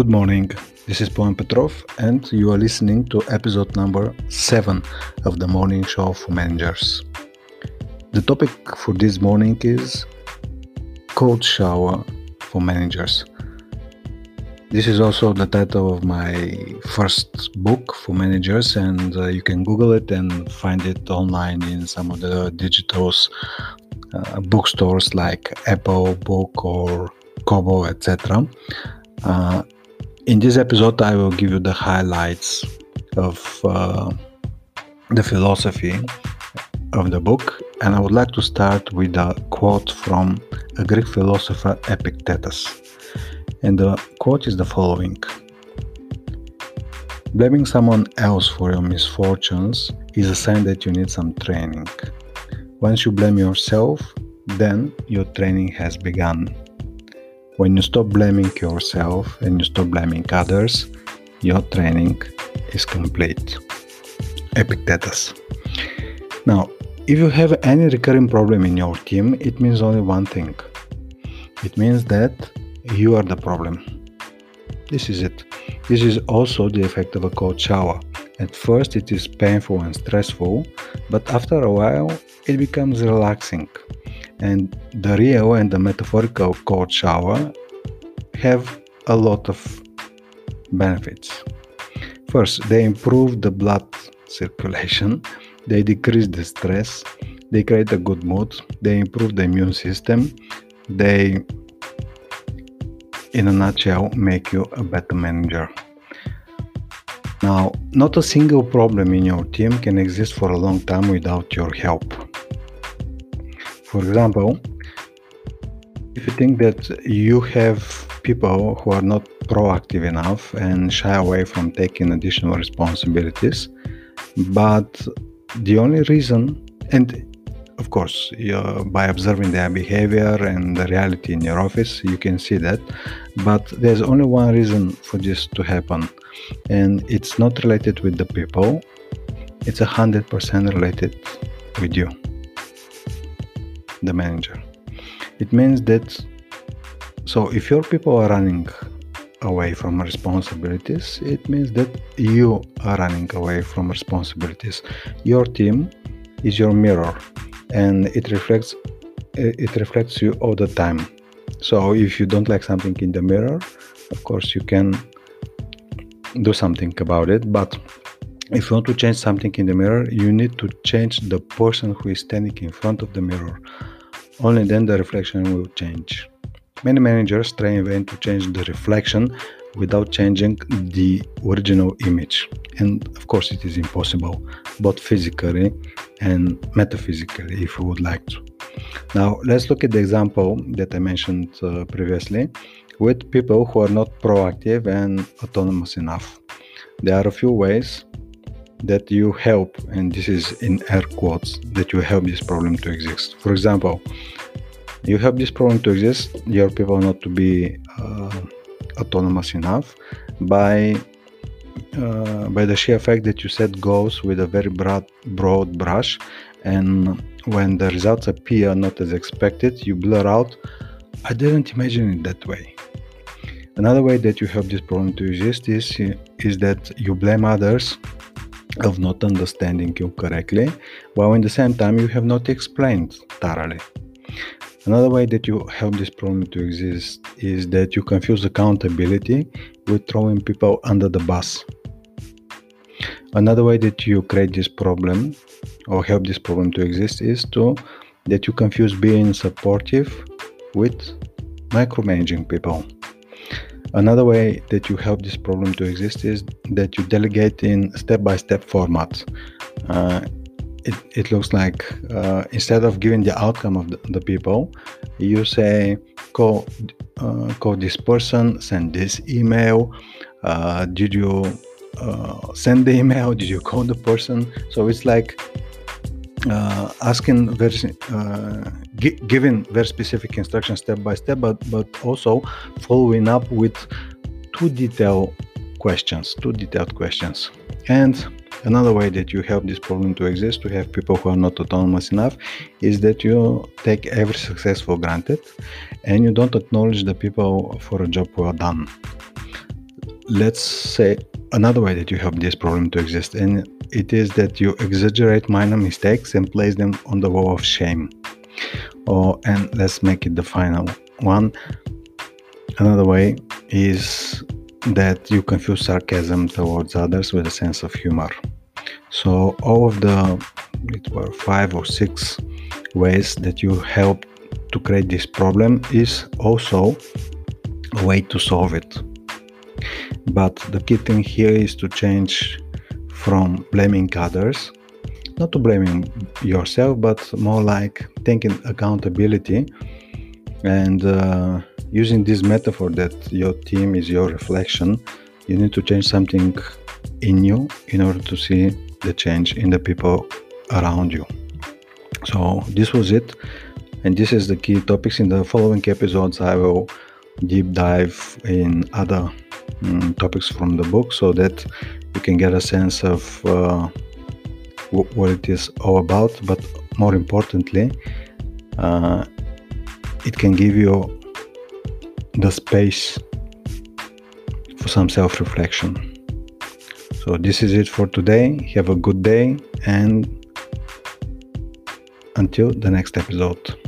Good morning. This is Poem Petrov, and you are listening to episode number 7 of the morning show for managers. The topic for this morning is Cold Shower for Managers. This is also the title of my first book for managers, and uh, you can Google it and find it online in some of the digital uh, bookstores like Apple Book or Kobo, etc. Uh, in this episode, I will give you the highlights of uh, the philosophy of the book, and I would like to start with a quote from a Greek philosopher Epictetus. And the quote is the following Blaming someone else for your misfortunes is a sign that you need some training. Once you blame yourself, then your training has begun. When you stop blaming yourself and you stop blaming others, your training is complete. Epictetus. Now, if you have any recurring problem in your team, it means only one thing. It means that you are the problem. This is it. This is also the effect of a cold shower. At first, it is painful and stressful, but after a while, it becomes relaxing. And the real and the metaphorical cold shower have a lot of benefits. First, they improve the blood circulation, they decrease the stress, they create a good mood, they improve the immune system, they, in a nutshell, make you a better manager. Now, not a single problem in your team can exist for a long time without your help. For example, if you think that you have people who are not proactive enough and shy away from taking additional responsibilities, but the only reason, and of course, by observing their behavior and the reality in your office, you can see that. But there's only one reason for this to happen, and it's not related with the people, it's a hundred percent related with you the manager. It means that so if your people are running away from responsibilities, it means that you are running away from responsibilities. Your team is your mirror and it reflects eh, it reflects you all the time. So if you don't like something in the mirror, of course you can do something about it, but if you want to change something in the mirror, you need to change the person who is standing in front of the mirror. Only then the reflection will change. Many managers try in vain to change the reflection without changing the original image. And of course, it is impossible, both physically and metaphysically, if you would like to. Now, let's look at the example that I mentioned uh, previously with people who are not proactive and autonomous enough. There are a few ways that you help, and this is in air quotes, that you help this problem to exist. For example, you help this problem to exist, your people not to be uh, autonomous enough by uh, by the sheer fact that you set goals with a very broad, broad brush, and when the results appear not as expected, you blur out. I didn't imagine it that way. Another way that you help this problem to exist is is that you blame others of not understanding you correctly, while in the same time you have not explained thoroughly. Another way that you help this problem to exist is that you confuse accountability with throwing people under the bus. Another way that you create this problem or help this problem to exist is to that you confuse being supportive with micromanaging people. Another way that you help this problem to exist is that you delegate in step-by-step format. Uh, it, it looks like uh, instead of giving the outcome of the, the people, you say, call, uh, call this person, send this email. Uh, did you uh, send the email? Did you call the person? So it's like uh, asking very uh, gi- giving very specific instructions step by step but but also following up with two detailed questions two detailed questions. And another way that you help this problem to exist to have people who are not autonomous enough is that you take every success for granted and you don't acknowledge the people for a job well done. Let's say another way that you help this problem to exist, and it is that you exaggerate minor mistakes and place them on the wall of shame. Oh, and let's make it the final one. Another way is that you confuse sarcasm towards others with a sense of humor. So all of the it were five or six ways that you help to create this problem is also a way to solve it. But the key thing here is to change from blaming others, not to blaming yourself, but more like taking accountability and uh, using this metaphor that your team is your reflection. You need to change something in you in order to see the change in the people around you. So, this was it, and this is the key topics. In the following episodes, I will deep dive in other um, topics from the book so that you can get a sense of uh, what it is all about, but more importantly, uh, it can give you the space for some self reflection. So, this is it for today. Have a good day and until the next episode.